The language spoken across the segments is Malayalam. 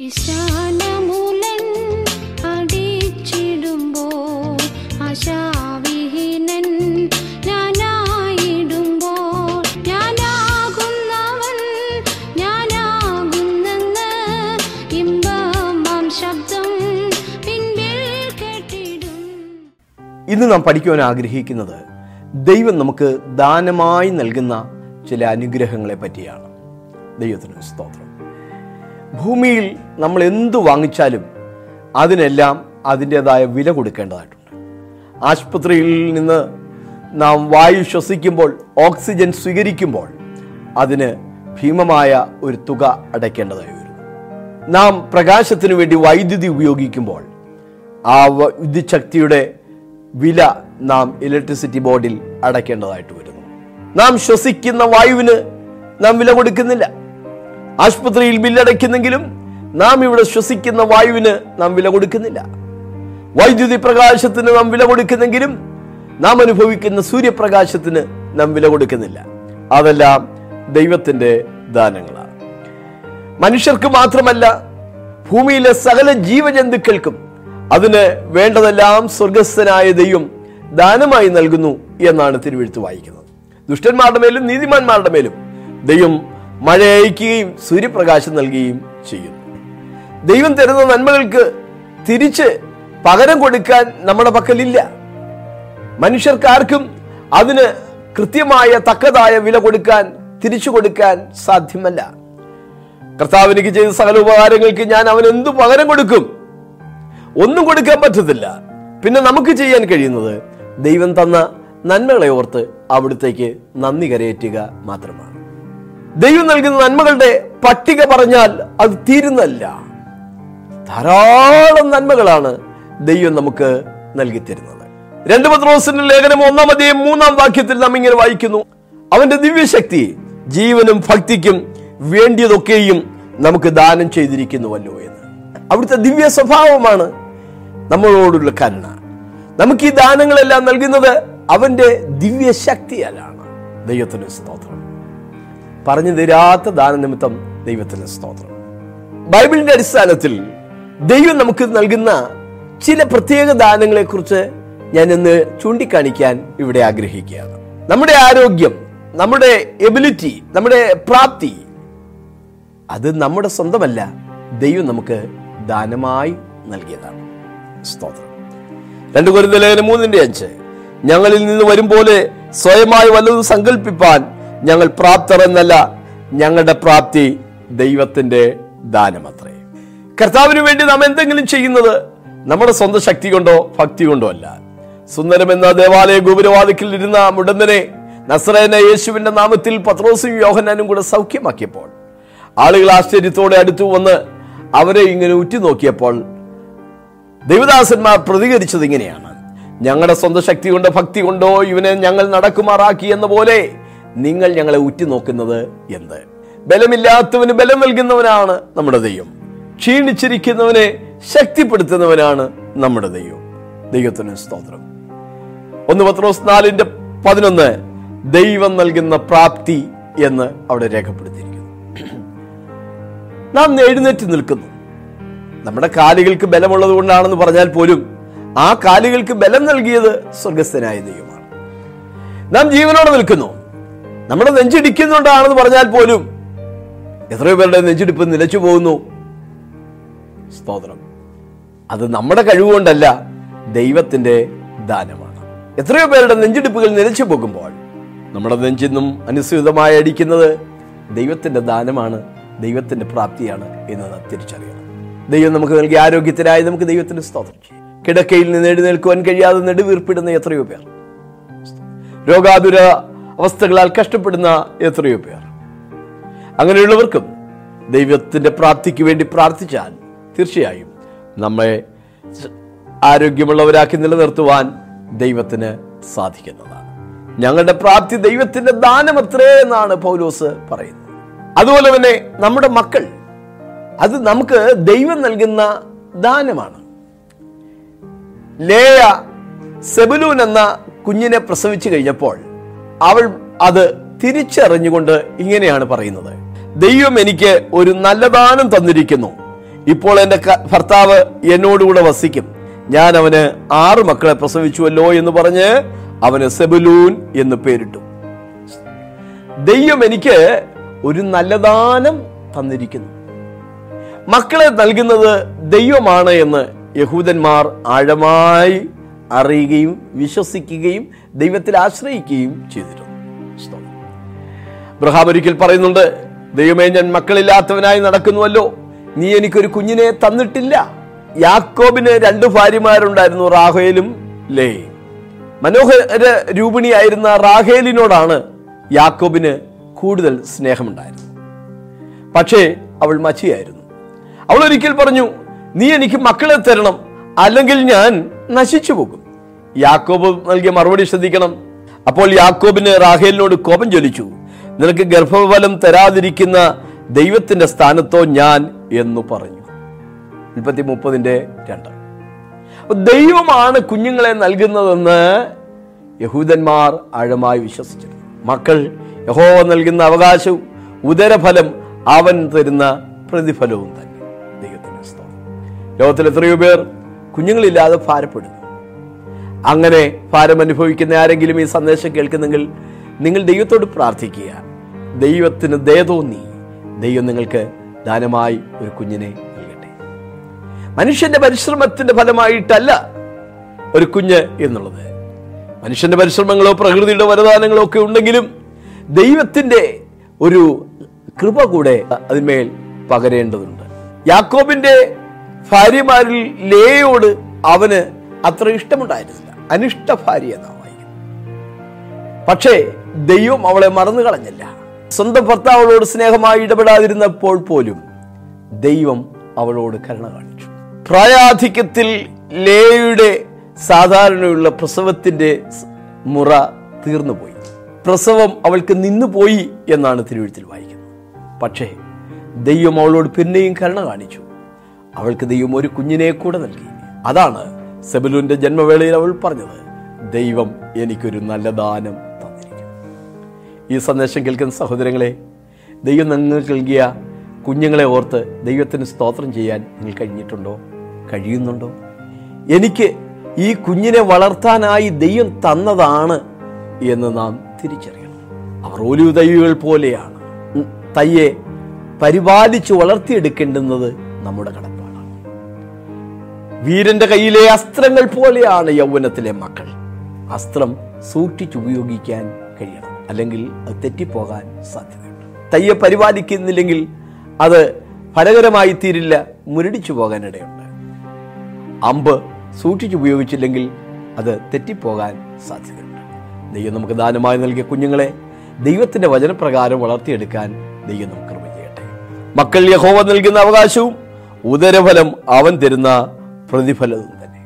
ശബ്ദം കേട്ടിടും. ഇന്ന് നാം പഠിക്കുവാൻ ആഗ്രഹിക്കുന്നത് ദൈവം നമുക്ക് ദാനമായി നൽകുന്ന ചില അനുഗ്രഹങ്ങളെ പറ്റിയാണ്. ദൈവത്തിന് സ്തോത്രം. ഭൂമിയിൽ നമ്മൾ എന്ത് വാങ്ങിച്ചാലും അതിനെല്ലാം അതിന്റെതായ വില കൊടുക്കേണ്ടതായിട്ടുണ്ട്. ആശുപത്രിയിൽ നിന്ന് നാം വായു ശ്വസിക്കുമ്പോൾ ഓക്സിജൻ സ്വീകരിക്കുമ്പോൾ അതിന് ഭീമമായ ഒരു തുക അടയ്ക്കേണ്ടതായി വരും. നാം പ്രകാശത്തിന് വേണ്ടി വൈദ്യുതി ഉപയോഗിക്കുമ്പോൾ ആ വിദ്യുച്ഛക്തിയുടെ വില നാം ഇലക്ട്രിസിറ്റി ബോർഡിൽ അടയ്ക്കേണ്ടതായിട്ട് വരുന്നു. നാം ശ്വസിക്കുന്ന വായുവിന് നാം വില കൊടുക്കുന്നില്ല. ആശുപത്രിയിൽ ബില്ലടയ്ക്കുന്നെങ്കിലും നാം ഇവിടെ ശ്വസിക്കുന്ന വായുവിന് നാം വില കൊടുക്കുന്നില്ല. വൈദ്യുതി പ്രകാശത്തിന് നാം വില കൊടുക്കുന്നെങ്കിലും നാം അനുഭവിക്കുന്ന സൂര്യപ്രകാശത്തിന് നാം വില കൊടുക്കുന്നില്ല. അതെല്ലാം ദൈവത്തിന്റെ ദാനങ്ങളാണ്. മനുഷ്യർക്ക് മാത്രമല്ല ഭൂമിയിലെ സകല ജീവജന്തുക്കൾക്കും അതിന് വേണ്ടതെല്ലാം സ്വർഗസ്ഥനായ ദൈവം ദാനമായി നൽകുന്നു എന്നാണ് തിരുവെഴുത്ത് വായിക്കുന്നത്. ദുഷ്ടന്മാരുടെ മേലും നീതിമാന്മാരുടെ മേലും ദൈവം മഴ അയക്കുകയും സൂര്യപ്രകാശം നൽകുകയും ചെയ്യുന്നു. ദൈവം തരുന്ന നന്മകൾക്ക് തിരിച്ച് പകരം കൊടുക്കാൻ നമ്മുടെ പക്കലില്ല. മനുഷ്യർക്കാർക്കും അതിന് കൃത്യമായ തക്കതായ വില കൊടുക്കാൻ തിരിച്ചു കൊടുക്കാൻ സാധ്യമല്ല. കർത്താവ് എനിക്ക് ചെയ്ത സകല ഉപകാരങ്ങൾക്ക് ഞാൻ അവൻ എന്തു പകരം കൊടുക്കും? ഒന്നും കൊടുക്കാൻ പറ്റത്തില്ല. പിന്നെ നമുക്ക് ചെയ്യാൻ കഴിയുന്നത് ദൈവം തന്ന നന്മകളെ ഓർത്ത് അവിടുത്തേക്ക് നന്ദി കരയേറ്റുക മാത്രമാണ്. ദൈവം നൽകുന്ന നന്മകളുടെ പട്ടിക പറഞ്ഞാൽ അത് തീരുന്നല്ല ധാരാളം നന്മകളാണ് ദൈവം നമുക്ക് നൽകി തരുന്നത് രണ്ട് പത്രോസിന്റെ ലേഖനം ഒന്നാം അധ്യായം മൂന്നാം വാക്യത്തിൽ നാം ഇങ്ങനെ വായിക്കുന്നു. അവന്റെ ദിവ്യശക്തി ജീവനും ഭക്തിക്കും വേണ്ടിയതൊക്കെയും നമുക്ക് ദാനം ചെയ്തിരിക്കുന്നുവല്ലോ എന്ന്. അവിടുത്തെ ദിവ്യ സ്വഭാവമാണ് നമ്മളോടുള്ള കരുണ. നമുക്ക് ഈ ദാനങ്ങളെല്ലാം നൽകുന്നത് അവന്റെ ദിവ്യ ശക്തിയാലാണ് ദൈവത്തിന് സ്തോത്രം. പറഞ്ഞു തരാത്ത ദാനനിമിത്തം ദൈവത്തിന് സ്തോത്രം. ബൈബിളിന്റെ അടിസ്ഥാനത്തിൽ ദൈവം നമുക്ക് നൽകുന്ന ചില പ്രത്യേക ദാനങ്ങളെ കുറിച്ച് ഞാൻ ഇന്ന് ചൂണ്ടിക്കാണിക്കാൻ ഇവിടെ ആഗ്രഹിക്കുകയാണ്. നമ്മുടെ ആരോഗ്യം നമ്മുടെ എബിലിറ്റി നമ്മുടെ പ്രാപ്തി അത് നമ്മുടെ സ്വന്തമല്ല. ദൈവം നമുക്ക് ദാനമായി നൽകിയതാണ്. സ്തോത്രം. രണ്ട് കൊല്ലം ലേഖനം മൂന്നിന്റെ അഞ്ച്. ഞങ്ങളിൽ നിന്ന് വരും പോലെ സ്വയമായി വല്ലതും സങ്കല്പിപ്പാൻ ഞങ്ങൾ പ്രാപ്തർ എന്നല്ല ഞങ്ങളുടെ പ്രാപ്തി ദൈവത്തിന്റെ ദാനമത്രേ. കർത്താവിന് വേണ്ടി നാം എന്തെങ്കിലും ചെയ്യുന്നത് നമ്മുടെ സ്വന്തം ശക്തി കൊണ്ടോ ഭക്തി കൊണ്ടോ അല്ല. സുന്ദരം എന്ന ദേവാലയ ഗോപുരവാദിക്കിൽ ഇരുന്ന മുടന്തനെ നസ്രേന യേശുവിന്റെ നാമത്തിൽ പത്രോസും യോഹനാനും കൂടെ സൗഖ്യമാക്കിയപ്പോൾ ആളുകൾ ആശ്ചര്യത്തോടെ അടുത്തു വന്ന് അവരെ ഇങ്ങനെ ഉറ്റുനോക്കിയപ്പോൾ ദൈവദാസന്മാർ പ്രതികരിച്ചത് ഇങ്ങനെയാണ്. ഞങ്ങളുടെ സ്വന്തം ശക്തി കൊണ്ടോ ഭക്തി കൊണ്ടോ ഇവനെ ഞങ്ങൾ നടക്കുമാറാക്കി എന്ന പോലെ നിങ്ങൾ ഞങ്ങളെ ഉറ്റുനോക്കുന്നത് എന്ത്? ബലമില്ലാത്തവന് ബലം നൽകുന്നവനാണ് നമ്മുടെ ദൈവം. ക്ഷീണിച്ചിരിക്കുന്നവനെ ശക്തിപ്പെടുത്തുന്നവനാണ് നമ്മുടെ ദൈവം. ദൈവത്തിന് സ്തോത്രം. ഒന്ന് പത്രോസ് നാലിന്റെ പതിനൊന്ന് ദൈവം നൽകുന്ന പ്രാപ്തി എന്ന് അവിടെ രേഖപ്പെടുത്തിയിരിക്കുന്നു. നാം എഴുന്നേറ്റ് നിൽക്കുന്നു. നമ്മുടെ കാലുകൾക്ക് ബലമുള്ളത് കൊണ്ടാണെന്ന് പറഞ്ഞാൽ പോലും ആ കാലുകൾക്ക് ബലം നൽകിയത് സ്വർഗസ്ഥനായ ദൈവമാണ്. നാം ജീവനോടെ നിൽക്കുന്നു. നമ്മുടെ നെഞ്ചിടിക്കുന്നുണ്ടാണെന്ന് പറഞ്ഞാൽ പോലും എത്രയോ പേരുടെ നെഞ്ചിടിപ്പ് നിലച്ചു പോകുന്നു. സ്തോത്രം. അത് നമ്മുടെ കഴിവുകൊണ്ടല്ല ദൈവത്തിന്റെ ദാനമാണ്. എത്രയോ പേരുടെ നെഞ്ചിടിപ്പുകൾ നിലച്ചു പോകുമ്പോൾ നമ്മുടെ നെഞ്ചിന്നും അനുസൃതമായി അടിക്കുന്നത് ദൈവത്തിന്റെ ദാനമാണ് ദൈവത്തിന്റെ പ്രാപ്തിയാണ് എന്ന് നാം തിരിച്ചറിയണം. ദൈവം നമുക്ക് നൽകിയ ആരോഗ്യത്തിനായി നമുക്ക് ദൈവത്തിന് സ്തോത്രം ചെയ്യാം. കിടക്കയിൽ നിന്ന് എഴുന്നേൽക്കുവാൻ കഴിയാതെ നെടുവീർപ്പിടുന്ന എത്രയോ പേർ. രോഗാതുര അവസ്ഥകളാൽ കഷ്ടപ്പെടുന്ന എത്രയോ പേർ അങ്ങനെയുള്ളവർക്കും ദൈവത്തിന്റെ പ്രാപ്തിക്ക് വേണ്ടി പ്രാർത്ഥിച്ചാൽ തീർച്ചയായും നമ്മെ ആരോഗ്യമുള്ളവരാക്കി നിലനിർത്തുവാൻ ദൈവത്തിന് സാധിക്കുന്നതാണ്. ഞങ്ങളുടെ പ്രാപ്തി ദൈവത്തിന്റെ ദാനമത്രേ എന്നാണ് പൗലോസ് പറയുന്നത്. അതുപോലെ തന്നെ നമ്മുടെ മക്കൾ അത് നമുക്ക് ദൈവം നൽകുന്ന ദാനമാണ്. ലേയ സെബുലൂൻ എന്ന കുഞ്ഞിനെ പ്രസവിച്ചു കഴിഞ്ഞപ്പോൾ അവൾ അത് തിരിച്ചറിഞ്ഞുകൊണ്ട് ഇങ്ങനെയാണ് പറയുന്നത്. ദൈവം എനിക്ക് ഒരു നല്ല ദാനം തന്നിരിക്കുന്നു. ഇപ്പോൾ എന്റെ ഭർത്താവ് എന്നോടുകൂടെ വസിക്കും. ഞാൻ അവന് ആറു മക്കളെ പ്രസവിച്ചുവല്ലോ എന്ന് പറഞ്ഞ് അവന് സെബുലൂൻ എന്ന് പേരിട്ടു. ദൈവം എനിക്ക് ഒരു നല്ല ദാനം തന്നിരിക്കുന്നു. മക്കളെ നൽകുന്നത് ദൈവമാണ് എന്ന് യഹൂദന്മാർ ആഴമായി അറിയുകയും വിശ്വസിക്കുകയും ദൈവത്തിൽ ആശ്രയിക്കുകയും ചെയ്തിരുന്നു. അബ്രഹാം ഒരിക്കൽ പറയുന്നുണ്ട് ദൈവമേ ഞാൻ മക്കളില്ലാത്തവനായി നടക്കുന്നുവല്ലോ. നീ എനിക്കൊരു കുഞ്ഞിനെ തന്നിട്ടില്ല. യാക്കോബിന് രണ്ട് ഭാര്യമാരുണ്ടായിരുന്നു റാഹേലും ലേ മനോഹര രൂപിണിയായിരുന്ന റാഹേലിനോടാണ് യാക്കോബിന് കൂടുതൽ സ്നേഹമുണ്ടായിരുന്നത്. പക്ഷേ അവൾ മച്ചിയായിരുന്നു. അവൾ ഒരിക്കൽ പറഞ്ഞു നീ എനിക്ക് മക്കളെ തരണം. അല്ലെങ്കിൽ ഞാൻ നശിച്ചു പോകും. യാക്കോബ് നൽകിയ മറുപടി ശ്രദ്ധിക്കണം. അപ്പോൾ യാക്കോബിന് റാഹേലിനോട് കോപം ജ്വലിച്ചു. നിനക്ക് ഗർഭഫലം തരാതിരിക്കുന്ന ദൈവത്തിന്റെ സ്ഥാനത്തോ ഞാൻ എന്ന് പറഞ്ഞു. മുപ്പത്തി മുപ്പതിന്റെ രണ്ട്. ദൈവമാണ് കുഞ്ഞുങ്ങളെ നൽകുന്നതെന്ന് യഹൂദന്മാർ ആഴമായി വിശ്വസിച്ചിരുന്നു. മക്കൾ യഹോവ നൽകുന്ന അവകാശവും ഉദരഫലം അവൻ തരുന്ന പ്രതിഫലവും തന്നെ ദൈവത്തിന്റെ സ്ഥാനം ലോകത്തിൽ എത്രയോ പേർ കുഞ്ഞുങ്ങളില്ലാതെ ഭാരപ്പെടുന്നു. അങ്ങനെ ഭാരം അനുഭവിക്കുന്ന ആരെങ്കിലും ഈ സന്ദേശം കേൾക്കുന്നെങ്കിൽ നിങ്ങൾ ദൈവത്തോട് പ്രാർത്ഥിക്കുക. ദൈവത്തിന് ദയ തോന്നി. ദൈവം നിങ്ങൾക്ക് ദാനമായി ഒരു കുഞ്ഞിനെ നൽകട്ടെ. മനുഷ്യന്റെ പരിശ്രമത്തിന്റെ ഫലമായിട്ടല്ല ഒരു കുഞ്ഞ് എന്നുള്ളത്. മനുഷ്യന്റെ പരിശ്രമങ്ങളോ പ്രകൃതിയുടെ വരദാനങ്ങളോ ഒക്കെ ഉണ്ടെങ്കിലും ദൈവത്തിന്റെ ഒരു കൃപ കൂടെ അതിന്മേൽ പകരേണ്ടതുണ്ട്. യാക്കോബിന്റെ ഭാര്യമാരിൽ ലേയോട് അവന് അത്ര ഇഷ്ടമുണ്ടായിരുന്നില്ല. അനിഷ്ട ഭാര്യ പക്ഷേ ദൈവം അവളെ മറന്നു കളഞ്ഞില്ല. സ്വന്തം ഭർത്താവളോട് സ്നേഹമായി ഇടപെടാതിരുന്നപ്പോൾ പോലും ദൈവം അവളോട് കരുണ കാണിച്ചു. പ്രായാധിക്യത്തിൽ ലേയുടെ സാധാരണയുള്ള പ്രസവത്തിന്റെ മുറ തീർന്നുപോയി പ്രസവം അവൾക്ക് നിന്നുപോയി എന്നാണ് തിരുവഴുത്തിൽ വായിക്കുന്നത്. പക്ഷേ ദൈവം അവളോട് പിന്നെയും കരുണ കാണിച്ചു. അവൾക്ക് ദൈവം ഒരു കുഞ്ഞിനെ കൂടെ നൽകി. അതാണ് സെബലുവിന്റെ ജന്മവേളയിൽ അവൾ പറഞ്ഞത്. ദൈവം എനിക്കൊരു നല്ല ദാനം തന്നിരിക്കുന്നു. ഈ സന്ദേശം കേൾക്കുന്ന സഹോദരങ്ങളെ ദൈവം നിങ്ങൾക്ക് നൽകിയ കുഞ്ഞുങ്ങളെ ഓർത്ത് ദൈവത്തിന് സ്തോത്രം ചെയ്യാൻ നിങ്ങൾ കഴിഞ്ഞിട്ടുണ്ടോ? കഴിയുന്നുണ്ടോ? എനിക്ക് ഈ കുഞ്ഞിനെ വളർത്താനായി ദൈവം തന്നതാണ് എന്ന് നാം തിരിച്ചറിയണം. അവർ ഒരു ദൈവികൾ പോലെയാണ്. തയ്യെ പരിപാലിച്ച് വളർത്തിയെടുക്കേണ്ടുന്നത് നമ്മുടെ കടപ്പാടാണ് വീരന്റെ കയ്യിലെ അസ്ത്രങ്ങൾ പോലെയാണ് യൗവനത്തിലെ മക്കൾ. അസ്ത്രം സൂക്ഷിച്ചുപയോഗിക്കാൻ കഴിയണം. അല്ലെങ്കിൽ അത് തെറ്റിപ്പോകാൻ സാധ്യതയുണ്ട്. തയ്യെ പരിപാലിക്കുന്നില്ലെങ്കിൽ അത് ഫലകരമായി തീരില്ല മുരടിച്ചു പോകാനിടയുണ്ട്. അമ്പ് സൂക്ഷിച്ചുപയോഗിച്ചില്ലെങ്കിൽ അത് തെറ്റിപ്പോകാൻ സാധ്യതയുണ്ട്. ദൈവം നമുക്ക് ദാനമായി നൽകിയ കുഞ്ഞുങ്ങളെ ദൈവത്തിന്റെ വചനപ്രകാരം വളർത്തിയെടുക്കാൻ ദൈവം നമുക്ക് ചെയ്യട്ടെ. മക്കൾ യഹോവ നൽകുന്ന അവകാശവും ഉദരഫലം അവൻ തരുന്ന പ്രതിഫലവും തന്നെ.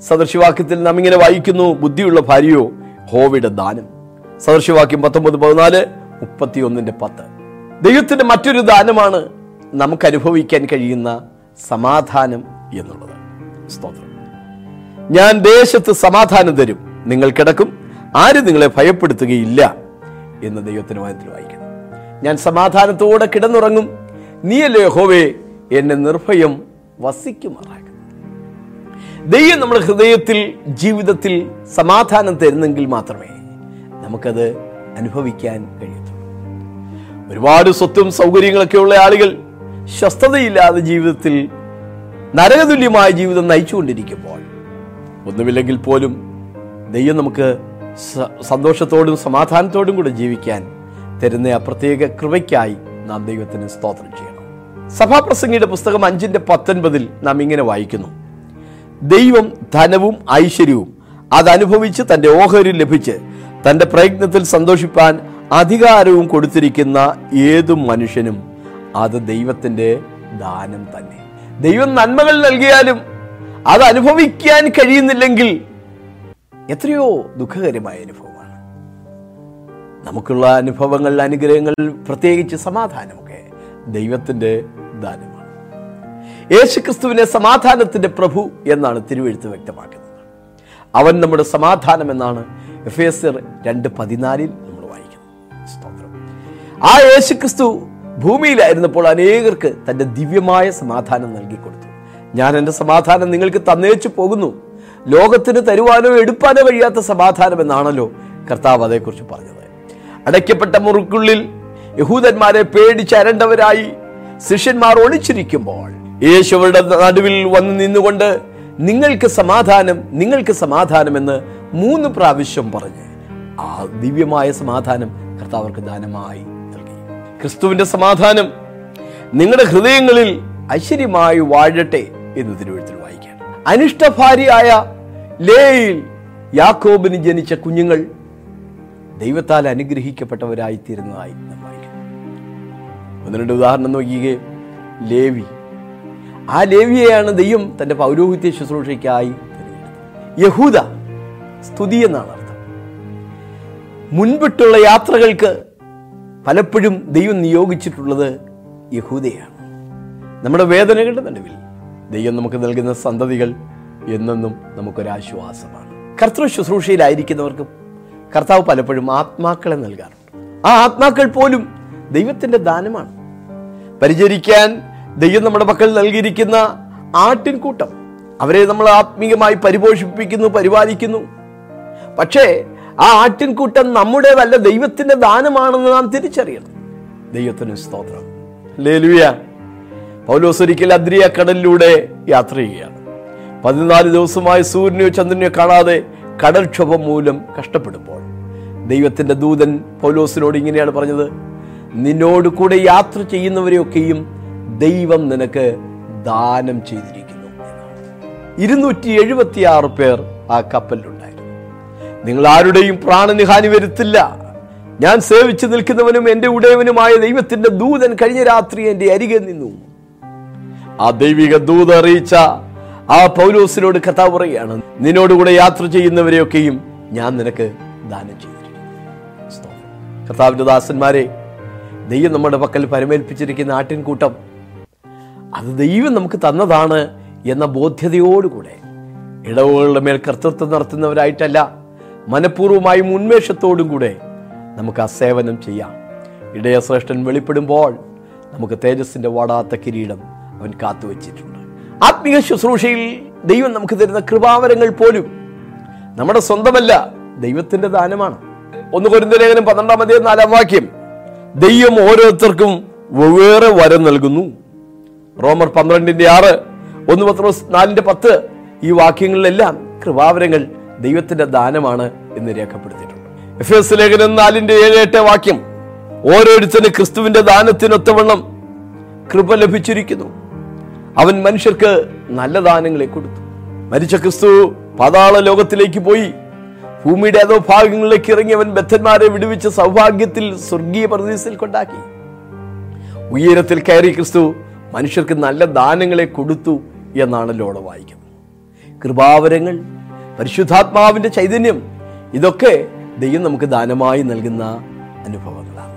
സദൃശവാക്യത്തിൽ നാം ഇങ്ങനെ വായിക്കുന്നു ബുദ്ധിയുള്ള ഭാര്യയോ ഹോവയുടെ ദാനം. സദൃശവാക്യം പത്തൊമ്പത് പതിനാല് മുപ്പത്തി ഒന്നിന്റെ പത്ത്. ദൈവത്തിന്റെ മറ്റൊരു ദാനമാണ് നമുക്ക് അനുഭവിക്കാൻ കഴിയുന്ന സമാധാനം എന്നുള്ളത്. സ്തോത്രം. ഞാൻ ദേശത്ത് സമാധാനം തരും. നിങ്ങൾ കിടക്കും. ആരും നിങ്ങളെ ഭയപ്പെടുത്തുകയില്ല എന്ന് ദൈവത്തിന് വാദത്തിൽ വായിക്കുന്നു. ഞാൻ സമാധാനത്തോടെ കിടന്നുറങ്ങും. നീയല്ലേ ഹോവേ എന്നെ നിർഭയം വസിക്കുമാറാകും ദൈവം നമ്മുടെ ഹൃദയത്തിൽ ജീവിതത്തിൽ സമാധാനം തരുന്നെങ്കിൽ മാത്രമേ നമുക്കത് അനുഭവിക്കാൻ കഴിയത്തുള്ളൂ. ഒരുപാട് സ്വത്തും സൗകര്യങ്ങളൊക്കെ ഉള്ള ആളുകൾ സ്വസ്ഥതയില്ലാതെ ജീവിതത്തിൽ നരകതുല്യമായ ജീവിതം നയിച്ചുകൊണ്ടിരിക്കുമ്പോൾ ഒന്നുമില്ലെങ്കിൽ പോലും ദൈവം നമുക്ക് സന്തോഷത്തോടും സമാധാനത്തോടും കൂടെ ജീവിക്കാൻ തരുന്ന ആ പ്രത്യേക കൃപയ്ക്കായി നാം ദൈവത്തിന് സ്തോത്രം ചെയ്യണം. സഭാപ്രസംഗിയുടെ പുസ്തകം അഞ്ചിന്റെ പത്തൊൻപതിൽ നാം ഇങ്ങനെ വായിക്കുന്നു. ദൈവം ധനവും ഐശ്വര്യവും അതനുഭവിച്ച് തന്റെ ഓഹരി ലഭിച്ച് തന്റെ പ്രയത്നത്തിൽ സന്തോഷിപ്പാൻ അധികാരവും കൊടുത്തിരിക്കുന്ന ഏതു മനുഷ്യനും അത് ദൈവത്തിന്റെ ദാനം തന്നെ. ദൈവം നന്മകൾ നൽകിയാലും അത് അനുഭവിക്കാൻ കഴിയുന്നില്ലെങ്കിൽ എത്രയോ ദുഃഖകരമായ അനുഭവമാണ്. നമുക്കുള്ള അനുഭവങ്ങൾ അനുഗ്രഹങ്ങൾ പ്രത്യേകിച്ച് സമാധാനമൊക്കെ ദൈവത്തിന്റെ ദാനമാണ് യേശുക്രിസ്തുവിനെ സമാധാനത്തിന്റെ പ്രഭു എന്നാണ് തിരുവെഴുത്ത് വ്യക്തമാക്കുന്നത്. അവൻ നമ്മുടെ സമാധാനം എന്നാണ് എഫ് എസ് രണ്ട് പതിനാലിൽ നമ്മൾ വായിക്കുന്നത്. സ്തോത്രം. ആ യേശുക്രിസ്തു ഭൂമിയിലായിരുന്നപ്പോൾ അനേകർക്ക് തന്റെ ദിവ്യമായ സമാധാനം നൽകിക്കൊടുത്തു. ഞാൻ എന്റെ സമാധാനം നിങ്ങൾക്ക് തന്നേച്ചു പോകുന്നു. ലോകത്തിന് തരുവാനോ എടുപ്പാനോ കഴിയാത്ത സമാധാനം എന്നാണല്ലോ കർത്താവ് അതേക്കുറിച്ച് പറഞ്ഞത്. അടയ്ക്കപ്പെട്ട മുറുക്കുള്ളിൽ യഹൂദന്മാരെ പേടിച്ചരണ്ടവരായി ശിഷ്യന്മാർ ഒളിച്ചിരിക്കുമ്പോൾ യേശുവരുടെ നടുവിൽ വന്ന് നിന്നുകൊണ്ട് നിങ്ങൾക്ക് സമാധാനം നിങ്ങൾക്ക് സമാധാനം എന്ന് മൂന്ന് പ്രാവശ്യം പറഞ്ഞ് ആ ദിവ്യമായ സമാധാനം കർത്താവർക്ക് ദാനമായി നൽകി. ക്രിസ്തുവിന്റെ സമാധാനം നിങ്ങളുടെ ഹൃദയങ്ങളിൽ ഐശ്വര്യമായി വാഴട്ടെ എന്ന് തിരുവഴുത്തിൽ വായിക്കാം അനിഷ്ടഭാര്യയായ ലേയിൽ യാക്കോബിന് ജനിച്ച കുഞ്ഞുങ്ങൾ ദൈവത്താൽ അനുഗ്രഹിക്കപ്പെട്ടവരായി തീരുന്നതായി നമ്മൾ ഒന്ന് രണ്ട് ഉദാഹരണം നോക്കിയേ ലേവി. ആ ലേവിയെയാണ് ദൈവം തന്റെ പൗരോഹിത്യ ശുശ്രൂഷയ്ക്കായി യഹൂദ സ്തുതി എന്നാണ് അർത്ഥം. മുൻപിട്ടുള്ള യാത്രകൾക്ക് പലപ്പോഴും ദൈവം നിയോഗിച്ചിട്ടുള്ളത് യഹൂദയാണ്. നമ്മുടെ വേദനകളുടെ നടുവിൽ ദൈവം നമുക്ക് നൽകുന്ന സന്തതികൾ എന്നെന്നും നമുക്കൊരാശ്വാസമാണ്. കർത്തൃ ശുശ്രൂഷയിലായിരിക്കുന്നവർക്കും കർത്താവ് പലപ്പോഴും ആത്മാക്കളെ നൽകാറുണ്ട്. ആ ആത്മാക്കൾ പോലും ദൈവത്തിന്റെ ദാനമാണ്. പരിചരിക്കാൻ ദൈവം നമ്മുടെ മക്കൾ നൽകിയിരിക്കുന്ന ആട്ടിൻകൂട്ടം. അവരെ നമ്മൾ ആത്മീയമായി പരിപോഷിപ്പിക്കുന്നു പരിപാലിക്കുന്നു. പക്ഷേ ആ ആട്ടിൻകൂട്ടം നമ്മുടേതല്ല ദൈവത്തിന്റെ ദാനമാണെന്ന് നാം തിരിച്ചറിയണം. ദൈവത്തിന് സ്തോത്രം. ലേലുയ പൗലോസ് ഒരിക്കൽ അദ്രിയ കടലിലൂടെ യാത്ര ചെയ്യുകയാണ്. പതിനാല് ദിവസമായി സൂര്യനെയോ ചന്ദ്രനെയോ കാണാതെ കടൽക്ഷോഭം മൂലം കഷ്ടപ്പെടുമ്പോൾ ദൈവത്തിന്റെ ദൂതൻ പൗലോസിനോട് ഇങ്ങനെയാണ് പറഞ്ഞത്. നിന്നോട് കൂടെ യാത്ര ചെയ്യുന്നവരെയൊക്കെയും ദൈവം നിനക്ക് ദാനം ചെയ്തിരിക്കുന്നു ഇരുന്നൂറ്റി എഴുപത്തിയാറ് പേർ ആ കപ്പലിലുണ്ടായിരുന്നു. നിങ്ങൾ ആരുടെയും പ്രാണന് ഹാനി വരുത്തില്ല. ഞാൻ സേവിച്ചു നിൽക്കുന്നവനും എന്റെ ഉടയവനുമായ ദൈവത്തിന്റെ ദൂതൻ കഴിഞ്ഞ രാത്രി എന്റെ അരികെ നിന്നു. ആ ദൈവിക ദൂത അറിയിച്ച ആ പൗലോസിനോട് കഥ പറയുകയാണ് നിന്നോടുകൂടെ യാത്ര ചെയ്യുന്നവരെയൊക്കെയും ഞാൻ നിനക്ക് ദാനം ചെയ്തിരിക്കുന്നു. കർത്താവിന്റെ ദാസന്മാരെ ദൈവം നമ്മുടെ പക്കൽ പരമേൽപ്പിച്ചിരിക്കുന്ന ആട്ടിൻകൂട്ടം അത് ദൈവം നമുക്ക് തന്നതാണ് എന്ന ബോധ്യതയോടുകൂടെ ഇടവുകളുടെ മേൽ കർത്തൃത്വം നടത്തുന്നവരായിട്ടല്ല മനഃപൂർവമായും ഉന്മേഷത്തോടും കൂടെ നമുക്ക് ആ സേവനം ചെയ്യാം. ഇടയശ്രേഷ്ഠൻ വെളിപ്പെടുമ്പോൾ നമുക്ക് തേജസ്സിന്റെ വാടാത്ത കിരീടം അവൻ കാത്തുവച്ചിട്ടുണ്ട്. ആത്മീയ ശുശ്രൂഷയിൽ ദൈവം നമുക്ക് തരുന്ന കൃപാവരങ്ങൾ പോലും നമ്മുടെ സ്വന്തമല്ല ദൈവത്തിന്റെ ദാനമാണ്. ഒന്ന് കൊരുന്തലേഖനം പന്ത്രണ്ടാം അധ്യായം നാലാം വാക്യം ദൈവം ഓരോരുത്തർക്കും വെവ്വേറെ വരം നൽകുന്നു. റോമർ പന്ത്രണ്ടിന്റെ ആറ് ഒന്ന് പത്രോസ് നാലിന്റെ പത്ത്. ഈ വാക്യങ്ങളിലെല്ലാം കൃപാവരങ്ങൾ ദൈവത്തിന്റെ ദാനമാണ് എന്ന് രേഖപ്പെടുത്തിയിട്ടുണ്ട്. എഫ് എസ് ലേഖനം നാലിന്റെ ഏഴ് എട്ട് വാക്യം ഓരോരുത്തരും ക്രിസ്തുവിന്റെ ദാനത്തിനൊത്തവണ്ണം കൃപ ലഭിച്ചിരിക്കുന്നു. അവൻ മനുഷ്യർക്ക് നല്ല ദാനങ്ങളെ കൊടുത്തു. മരിച്ച ക്രിസ്തു പാതാള ലോകത്തിലേക്ക് പോയി. ഭൂമിയുടെ ഏതോ ഭാഗങ്ങളിലേക്ക് ഇറങ്ങി അവൻ ബദ്ധന്മാരെ വിടുവിച്ച സൗഭാഗ്യത്തിൽ സ്വർഗീയ പ്രതിസിൽ കൊണ്ടാക്കി. ഉയരത്തിൽ കയറി ക്രിസ്തു മനുഷ്യർക്ക് നല്ല ദാനങ്ങളെ കൊടുത്തു എന്നാണല്ലോ അവിടെ വായിക്കുന്നത്. കൃപാവരങ്ങൾ പരിശുദ്ധാത്മാവിന്റെ ചൈതന്യം ഇതൊക്കെ ദൈവം നമുക്ക് ദാനമായി നൽകുന്ന അനുഭവങ്ങളാണ്.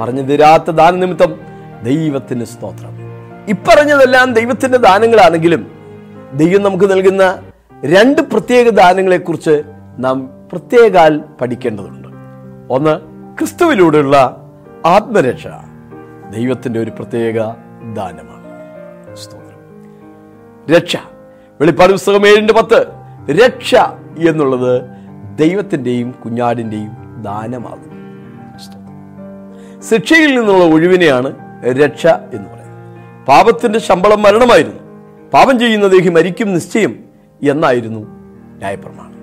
പറഞ്ഞു തീരാത്ത ദാന നിമിത്തം ദൈവത്തിന് സ്തോത്രം. ഇപ്പറഞ്ഞതെല്ലാം ദൈവത്തിന്റെ ദാനങ്ങളാണെങ്കിലും ദൈവം നമുക്ക് നൽകുന്ന രണ്ട് പ്രത്യേക ദാനങ്ങളെക്കുറിച്ച് നാം പ്രത്യേകാൽ പഠിക്കേണ്ടതുണ്ട്. ഒന്ന് ക്രിസ്തുവിലൂടെയുള്ള ആത്മരക്ഷ. ദൈവത്തിന്റെ ഒരു പ്രത്യേക ദാനമാണ്. സ്തോത്രം. രക്ഷ. വെളിപ്പാട് പുസ്തകം ഏഴിന്റെ പത്ത്. രക്ഷ എന്നുള്ളത് ദൈവത്തിന്റെയും കുഞ്ഞാടിന്റെയും സ്തോത്രം. ശിക്ഷയിൽ നിന്നുള്ള ഒഴിവിനെയാണ് രക്ഷ എന്ന് പറയുന്നത്. പാപത്തിന്റെ ശമ്പളം മരണമായിരുന്നു. പാപം ചെയ്യുന്ന ദേഹി മരിക്കും നിശ്ചയം എന്നായിരുന്നു ന്യായപ്രമാണം.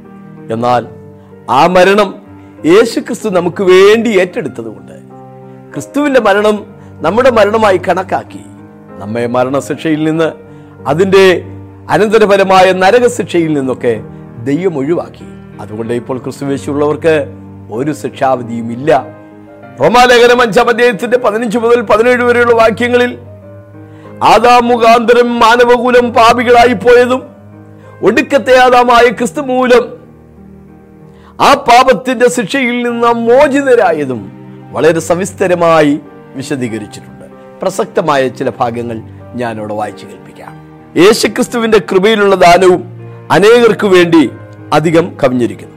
എന്നാൽ ആ മരണം യേശുക്രിസ്തു നമുക്ക് വേണ്ടി ഏറ്റെടുത്തതുകൊണ്ട് ക്രിസ്തുവിന്റെ മരണം നമ്മുടെ മരണമായി കണക്കാക്കി നമ്മെ മരണശിക്ഷയിൽ നിന്ന് അതിന്റെ അനന്തരഫലമായ നരകശിക്ഷയിൽ നിന്നൊക്കെ ദൈവം ഒഴിവാക്കി. അതുകൊണ്ട് ഇപ്പോൾ ക്രിസ്തുവേശുള്ളവർക്ക് ഒരു ശിക്ഷാവിധിയും ഇല്ല. റോമാലേഖനം അഞ്ചാം അധ്യായത്തിന്റെ പതിനഞ്ച് മുതൽ പതിനേഴ് വരെയുള്ള വാക്യങ്ങളിൽ ആദാം മുഖാന്തരം മാനവകുലം പാപികളായി പോയതും ഒടുക്കത്തെ ആദാമായ ക്രിസ്തു മൂലം ആ പാപത്തിന്റെ ശിക്ഷയിൽ നിന്ന് മോചിതരായതും വളരെ സവിസ്തരമായി വിശദീകരിച്ചിട്ടുണ്ട്. പ്രസക്തമായ ചില ഭാഗങ്ങൾ ഞാനിവിടെ വായിച്ചു കേൾപ്പിക്കാം. യേശുക്രിസ്തുവിന്റെ കൃപയിലുള്ള ദാനവും അനേകർക്കു വേണ്ടി അധികം കവിഞ്ഞിരിക്കുന്നു.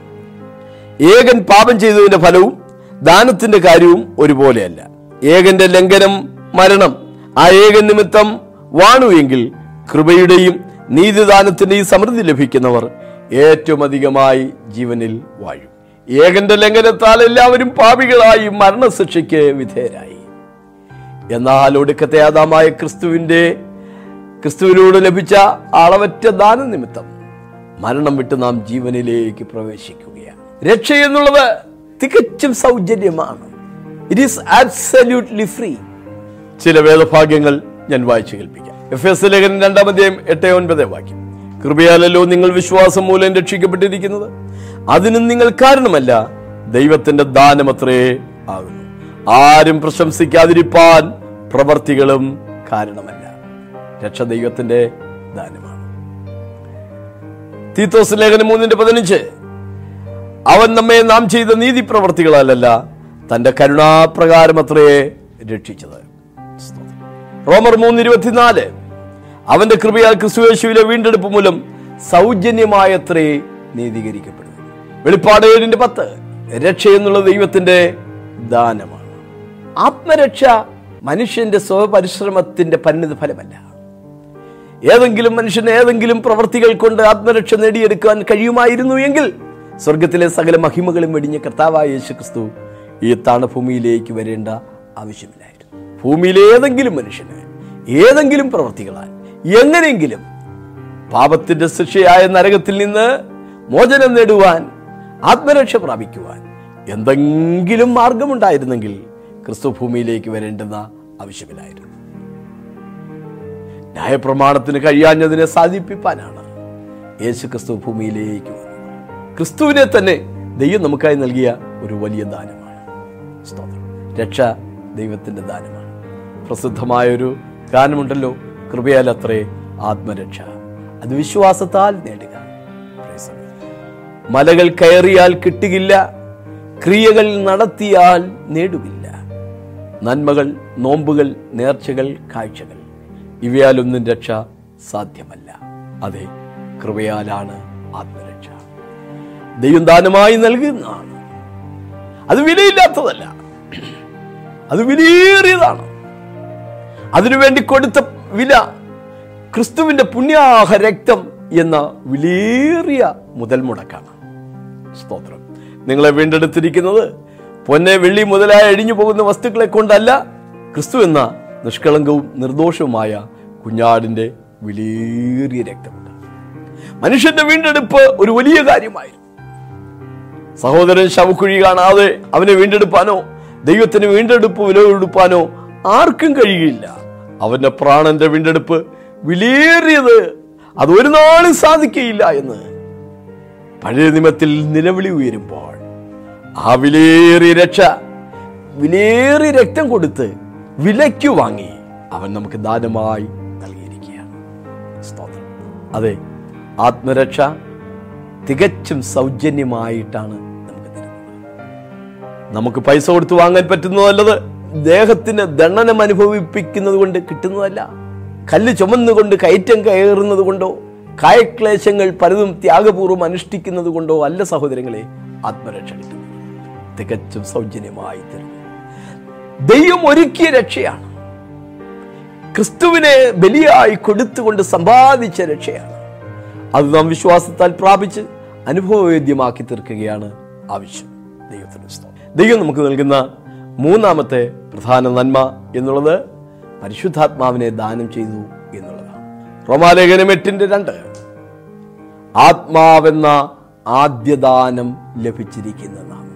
ഏകൻ പാപം ചെയ്തതിന്റെ ഫലവും ദാനത്തിന്റെ കാര്യവും ഒരുപോലെയല്ല. ഏകന്റെ ലംഘനം മരണം ആ ഏകൻ നിമിത്തം വാണു എങ്കിൽ കൃപയുടെയും നീതിദാനത്തിന്റെയും സമൃദ്ധി ലഭിക്കുന്നവർ ഏറ്റവും അധികമായി ജീവനിൽ വാഴും. ഏകന്റെ ലംഘനത്താൽ എല്ലാവരും പാപികളായി മരണശിക്ഷയ്ക്ക് വിധേയരായി. എന്നാൽ ഒടുക്കത്തെ ആദാമായ ക്രിസ്തുവിന്റെ ക്രിസ്തുവിനോട് ലഭിച്ച അളവറ്റ ദാന നിമിത്തം മരണം വിട്ട് നാം ജീവനിലേക്ക് പ്രവേശിക്കുകയാണ്. രക്ഷ എന്നുള്ളത് തികച്ചും സൗജന്യമാണ്. ഇറ്റ് ഈസ് ആബ്സല്യൂട്ട്ലി ഫ്രീ ചില വേദഭാഗ്യങ്ങൾ ഞാൻ വായിച്ചു കേൾപ്പിക്കാം. എഫ് എസ് ലേഖൻ രണ്ടാമതേയും എട്ടേ ഒൻപത് വാക്യം. കൃപയാലല്ലോ നിങ്ങൾ വിശ്വാസം മൂലം രക്ഷിക്കപ്പെട്ടിരിക്കുന്നത്. അതിനും നിങ്ങൾ കാരണമല്ല ദൈവത്തിന്റെ ദാനമത്രേ ആകുന്നു. ആരും പ്രശംസിക്കാതിരിപ്പാൻ പ്രവർത്തികളും കാരണമല്ല. രക്ഷ ദൈവത്തിന്റെ ദാനമാണ്. തീത്തോസ് ലേഖനം മൂന്നിന്റെ പതിനഞ്ച്. അവൻ നമ്മെ നാം ചെയ്ത നീതി പ്രവർത്തികളല്ല തന്റെ കരുണാപ്രകാരം അത്രയെ രക്ഷിച്ചത്. റോമർ മൂന്ന് ഇരുപത്തിനാല് അവന്റെ കൃപയാൽ ക്രിസ്തുവേശുവിലെ വീണ്ടെടുപ്പ് മൂലം സൗജന്യമായത്രേ നീതീകരിക്കപ്പെടുന്നു. വെളിപ്പാട് ഏഴിന്റെ പത്ത്. രക്ഷ ദൈവത്തിന്റെ ദാനമാണ്. ആത്മരക്ഷ മനുഷ്യന്റെ സ്വപരിശ്രമത്തിന്റെ പരിണിത ഫലമല്ല. ഏതെങ്കിലും മനുഷ്യന് ഏതെങ്കിലും പ്രവൃത്തികൾ കൊണ്ട് ആത്മരക്ഷ നേടിയെടുക്കാൻ കഴിയുമായിരുന്നു എങ്കിൽ സ്വർഗത്തിലെ സകല മഹിമകളും വെടിഞ്ഞ കർത്താവായ യേശു ക്രിസ്തു ഈ താണഭൂമിയിലേക്ക് വരേണ്ട ആവശ്യമില്ലായിരുന്നു. ഭൂമിയിലെ ഏതെങ്കിലും മനുഷ്യന് ഏതെങ്കിലും പ്രവൃത്തികളാൽ എങ്ങനെയെങ്കിലും പാപത്തിന്റെ ശിക്ഷയായ നരകത്തിൽ നിന്ന് മോചനം നേടുവാൻ ആത്മരക്ഷ പ്രാപിക്കുവാൻ എന്തെങ്കിലും മാർഗമുണ്ടായിരുന്നെങ്കിൽ ക്രിസ്തു ഭൂമിയിലേക്ക് വരേണ്ടുന്ന ആവശ്യമില്ലായിരുന്നു. ന്യായപ്രമാണത്തിന് കഴിയാഞ്ഞതിനെ സാധിപ്പിപ്പാനാണ് യേശു ക്രിസ്തു ഭൂമിയിലേക്ക് വന്നത്. ക്രിസ്തുവിനെ തന്നെ ദൈവം നമുക്കായി നൽകിയ ഒരു വലിയ ദാനമാണ്. സ്തോത്രം. രക്ഷ ദൈവത്തിന്റെ ദാനമാണ്. പ്രസിദ്ധമായൊരു ഗാനമുണ്ടല്ലോ കൃപയാൽ അത്രേ ആത്മരക്ഷ. അത് വിശ്വാസത്താൽ നേടുക. മലകൾ കയറിയാൽ കിട്ടുകില്ല ക്രിയകൾ നടത്തിയാൽ നേടുകില്ല നന്മകൾ നോമ്പുകൾ നേർച്ചകൾ കാഴ്ചകൾ. ഇവയാലൊന്നും രക്ഷ സാധ്യമല്ല. അതെ കൃപയാലാണ് ആത്മരക്ഷ. ദൈവം ദാനമായി നൽകുന്നതാണ്. അത് വിലയില്ലാത്തതല്ല. അത് വിലയേറിയതാണ്. അതിനുവേണ്ടി കൊടുത്ത വില ക്രിസ്തുവിന്റെ പുണ്യാഹ രക്തം എന്ന വിലയേറിയ മുതൽ മുടക്കാണ് സ്തോത്രം. നിങ്ങളെ വീണ്ടെടുത്തിരിക്കുന്നത് പൊന്നെ വെള്ളി മുതലായ അഴിഞ്ഞു പോകുന്ന വസ്തുക്കളെ കൊണ്ടല്ല ക്രിസ്തു എന്ന നിഷ്കളങ്കവും നിർദോഷവുമായ കുഞ്ഞാടിന്റെ വിലയേറിയ രക്തമുണ്ട്. മനുഷ്യന്റെ വീണ്ടെടുപ്പ് ഒരു വലിയ കാര്യമായിരുന്നു. സഹോദരൻ ശവക്കുഴി കാണാതെ അവനെ വീണ്ടെടുപ്പാനോ ദൈവത്തിന് വീണ്ടെടുപ്പ് വിലയെടുപ്പാനോ ആർക്കും കഴിയില്ല. അവന്റെ പ്രാണന്റെ വീണ്ടെടുപ്പ് വിലയേറിയത് അത് ഒരു നാളും സാധിക്കയില്ല എന്ന് പഴയ നിമത്തിൽ നിലവിളി ഉയരുമ്പോൾ ആ വിലയേറിയ രക്ഷ. വിലയേറിയ രക്തം കൊടുത്ത് വിലയ്ക്ക് വാങ്ങി അവൻ നമുക്ക് ദാനമായി നൽകിയിരിക്കുകയാണ്. സ്തോത്രം. അതെ ആത്മരക്ഷ തികച്ചും സൗജന്യമായിട്ടാണ് നമുക്ക് തരുന്നത്. നമുക്ക് പൈസ കൊടുത്ത് വാങ്ങാൻ പറ്റുന്നതല്ലത് ദേഹത്തിന് ദണ്ഡനം അനുഭവിപ്പിക്കുന്നത് കൊണ്ട് കിട്ടുന്നതല്ല. കല്ല് ചുമന്നുകൊണ്ട് കയറ്റം കയറുന്നത് കൊണ്ടോ കായക്ലേശങ്ങൾ പലതും ത്യാഗപൂർവം അനുഷ്ഠിക്കുന്നത് കൊണ്ടോ അല്ല സഹോദരങ്ങളെ ആത്മരക്ഷ കിട്ടുന്നത്. തികച്ചും സൗജന്യമായി തരുന്നു. ദൈവം ഒരുക്കിയ രക്ഷയാണ്. ക്രിസ്തുവിനെ ബലിയായി കൊടുത്തുകൊണ്ട് സമ്പാദിച്ച രക്ഷയാണ്. അത് നാം വിശ്വാസത്താൽ പ്രാപിച്ച് അനുഭവവേദ്യമാക്കി തീർക്കുകയാണ് ആവശ്യം. ദൈവത്തിന്. ദൈവം നമുക്ക് നൽകുന്ന മൂന്നാമത്തെ പ്രധാന നന്മ എന്നുള്ളത് പരിശുദ്ധാത്മാവിനെ ദാനം ചെയ്തു എന്നുള്ളതാണ്. റോമാലേഖനം എട്ടിന്റെ രണ്ട്. ആത്മാവെന്ന ആദ്യദാനം ലഭിച്ചിരിക്കുന്ന നാം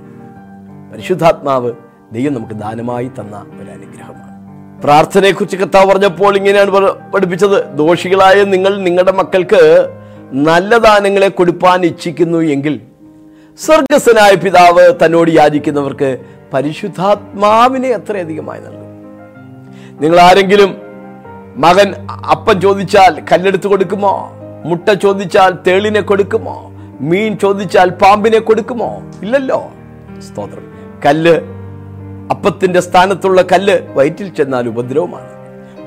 പരിശുദ്ധാത്മാവ് ദൈവം നമുക്ക് ദാനമായി തന്ന ഒരു അനുഗ്രഹമാണ് പ്രാർത്ഥനയെക്കുറിച്ച് കർത്താവ് പറഞ്ഞപ്പോൾ ഇങ്ങനെയാണ് പഠിപ്പിച്ചത്. ദോഷികളായ നിങ്ങൾ നിങ്ങളുടെ മക്കൾക്ക് നല്ല ദാനങ്ങളെ കൊടുപ്പാൻ ഇച്ഛിക്കുന്നു എങ്കിൽ സ്വർഗസ്വനായ പിതാവ് തന്നോട് യാചിക്കുന്നവർക്ക് പരിശുദ്ധാത്മാവിനെ അത്രയധികമായി നൽകും. നിങ്ങൾ ആരെങ്കിലും മകൻ അപ്പം ചോദിച്ചാൽ കല്ലെടുത്ത് കൊടുക്കുമോ? മുട്ട ചോദിച്ചാൽ തേളിനെ കൊടുക്കുമോ? മീൻ ചോദിച്ചാൽ പാമ്പിനെ കൊടുക്കുമോ? ഇല്ലല്ലോ. സ്തോത്രം. കല്ല് അപ്പത്തിന്റെ സ്ഥാനത്തുള്ള കല്ല് വയറ്റിൽ ചെന്നാൽ ഉപദ്രവമാണ്.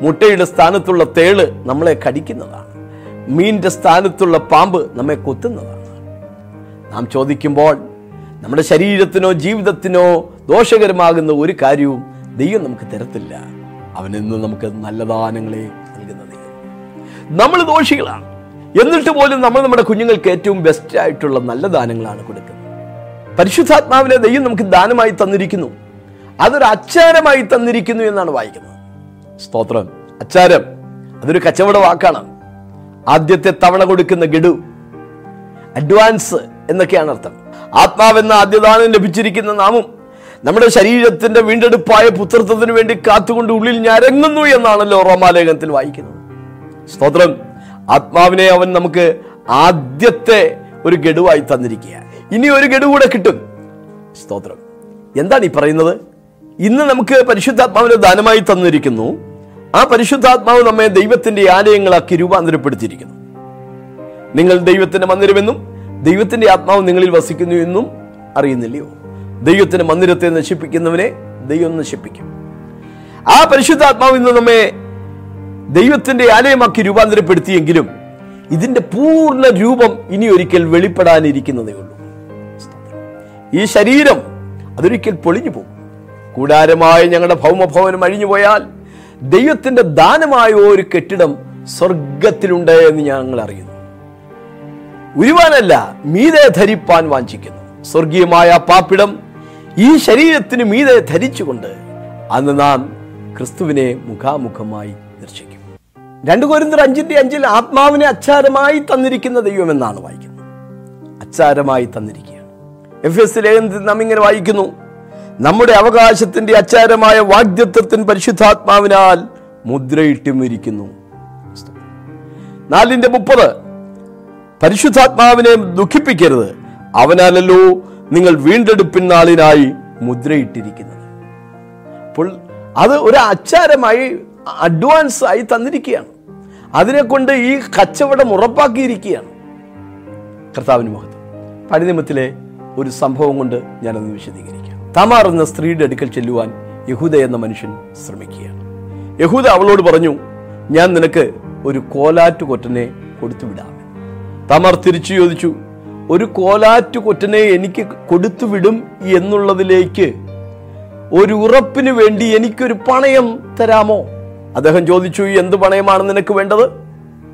മുട്ടയുടെ സ്ഥാനത്തുള്ള തേൾ നമ്മളെ കടിക്കുന്നതാണ്. മീനിന്റെ സ്ഥാനത്തുള്ള പാമ്പ് നമ്മെ കൊത്തുന്നതാണ്. നാം ചോദിക്കുമ്പോൾ നമ്മുടെ ശരീരത്തിനോ ജീവിതത്തിനോ ദോഷകരമാകുന്ന ഒരു കാര്യവും ദൈവം നമുക്ക് തരത്തില്ല. അവൻ ഇന്ന് നമുക്ക് നല്ല ദാനങ്ങളെ നൽകുന്ന ദൈവം നമ്മൾ ദോഷികളാണ്. എന്നിട്ട് പോലും നമ്മൾ നമ്മുടെ കുഞ്ഞുങ്ങൾക്ക് ഏറ്റവും ബെസ്റ്റ് ആയിട്ടുള്ള നല്ല ദാനങ്ങളാണ് കൊടുക്കുന്നത്. പരിശുദ്ധാത്മാവിനെ ദൈവം നമുക്ക് ദാനമായി തന്നിരിക്കുന്നു. അതൊരു അച്ചാരമായി തന്നിരിക്കുന്നു എന്നാണ് വായിക്കുന്നത്. സ്തോത്രം. അച്ചാരം. അതൊരു കച്ചവട വാക്കാണ്. ആദ്യത്തെ തവണ കൊടുക്കുന്ന ഗഡു. അഡ്വാൻസ് എന്നൊക്കെയാണ് അർത്ഥം. ആത്മാവെന്ന ആദ്യദാനം ലഭിച്ചിരിക്കുന്ന നാമും നമ്മുടെ ശരീരത്തിന്റെ വീണ്ടെടുപ്പായ പുത്രത്വത്തിന് വേണ്ടി കാത്തുകൊണ്ട് ഉള്ളിൽ ഞരങ്ങുന്നു എന്നാണല്ലോ റോമാലേഖനത്തിൽ വായിക്കുന്നത്. സ്തോത്രം. ആത്മാവിനെ അവൻ നമുക്ക് ആദ്യത്തെ ഒരു ഗഡുവായി തന്നിരിക്കുക ഇനി ഒരു ഗഡു കൂടെ കിട്ടും. സ്തോത്രം. എന്താണ് ഈ പറയുന്നത്? ഇന്ന് നമുക്ക് പരിശുദ്ധാത്മാവിനെ ദാനമായി തന്നിരിക്കുന്നു. ആ പരിശുദ്ധാത്മാവ് നമ്മെ ദൈവത്തിന്റെ ആലയങ്ങളാക്കി രൂപാന്തരപ്പെടുത്തിയിരിക്കുന്നു. നിങ്ങൾ ദൈവത്തിന്റെ മന്ദിരമെന്നും ദൈവത്തിന്റെ ആത്മാവ് നിങ്ങളിൽ വസിക്കുന്നു എന്നും അറിയുന്നില്ലയോ? ദൈവത്തിന്റെ മന്ദിരത്തെ നശിപ്പിക്കുന്നവനെ ദൈവം നശിപ്പിക്കും. ആ പരിശുദ്ധാത്മാവ് ഇന്ന് നമ്മെ ദൈവത്തിന്റെ ആലയമാക്കി രൂപാന്തരപ്പെടുത്തിയെങ്കിലും ഇതിന്റെ പൂർണ രൂപം ഇനി ഒരിക്കൽ വെളിപ്പെടാനിരിക്കുന്നതേ ഉള്ളൂ ഈ ശരീരം അതൊരിക്കൽ പൊളിഞ്ഞു പോകും. കൂടാരമായ ഞങ്ങളുടെ ഭൗമഭവനം അഴിഞ്ഞു പോയാൽ ദൈവത്തിന്റെ ദാനമായ ഒരു കെട്ടിടം സ്വർഗത്തിലുണ്ട് എന്ന് ഞങ്ങൾ അറിയുന്നു. ഉരുവാനല്ല മീതെ ധരിപ്പാൻ വാഞ്ചിക്കുന്നു. സ്വർഗീയമായ പാപ്പിടം ഈ ശരീരത്തിന് മീതെ ധരിച്ചുകൊണ്ട് അന്ന് നാം ക്രിസ്തുവിനെ മുഖാമുഖമായി ദർശിക്കും. രണ്ടു കോരിന്തർ അഞ്ചിന്റെ അഞ്ചിൽ ആത്മാവിനെ അച്ചാരമായി തന്നിരിക്കുന്ന ദൈവം എന്നാണ് വായിക്കുന്നത്. അച്ചാരമായി തന്നിരിക്കുകയാണ് എഫ് എസ് ലേഖനത്തിൽ നാം ഇങ്ങനെ വായിക്കുന്നു? നമ്മുടെ അവകാശത്തിന്റെ അച്ചാരമായ വാഗ്ദത്വത്തിന് പരിശുദ്ധാത്മാവിനാൽ മുദ്രയിട്ടും ഇരിക്കുന്നു. നാലിന്റെ മുപ്പത്. പരിശുദ്ധാത്മാവിനെ ദുഃഖിപ്പിക്കരുത്. അവനാലല്ലോ നിങ്ങൾ വീണ്ടെടുപ്പിൻ നാളിനായി മുദ്രയിട്ടിരിക്കുന്നത്. അപ്പോൾ അത് ഒരു അച്ചാരമായി അഡ്വാൻസ് ആയി തന്നിരിക്കുകയാണ്. അതിനെ കൊണ്ട് ഈ കച്ചവടം ഉറപ്പാക്കിയിരിക്കുകയാണ്. കർത്താവിന് മഹത്വം പടിനിമത്തിലെ ഒരു സംഭവം കൊണ്ട് ഞാനത് വിശദീകരിക്കാം. തമാർ എന്ന സ്ത്രീയുടെ അടുക്കൽ ചെല്ലുവാൻ യഹൂദ എന്ന മനുഷ്യൻ ശ്രമിക്കുകയാണ്. യഹൂദ അവളോട് പറഞ്ഞു ഞാൻ നിനക്ക് ഒരു കോലാറ്റു കൊറ്റനെ കൊടുത്തുവിടാം തമാർ തിരിച്ചു ചോദിച്ചു ഒരു കോലാറ്റു കൊറ്റനെ എനിക്ക് കൊടുത്തുവിടും എന്നുള്ളതിലേക്ക് ഒരു ഉറപ്പിന് വേണ്ടി എനിക്കൊരു പണയം തരാമോ? അദ്ദേഹം ചോദിച്ചു എന്ത് പണയമാണ് നിനക്ക് വേണ്ടത്?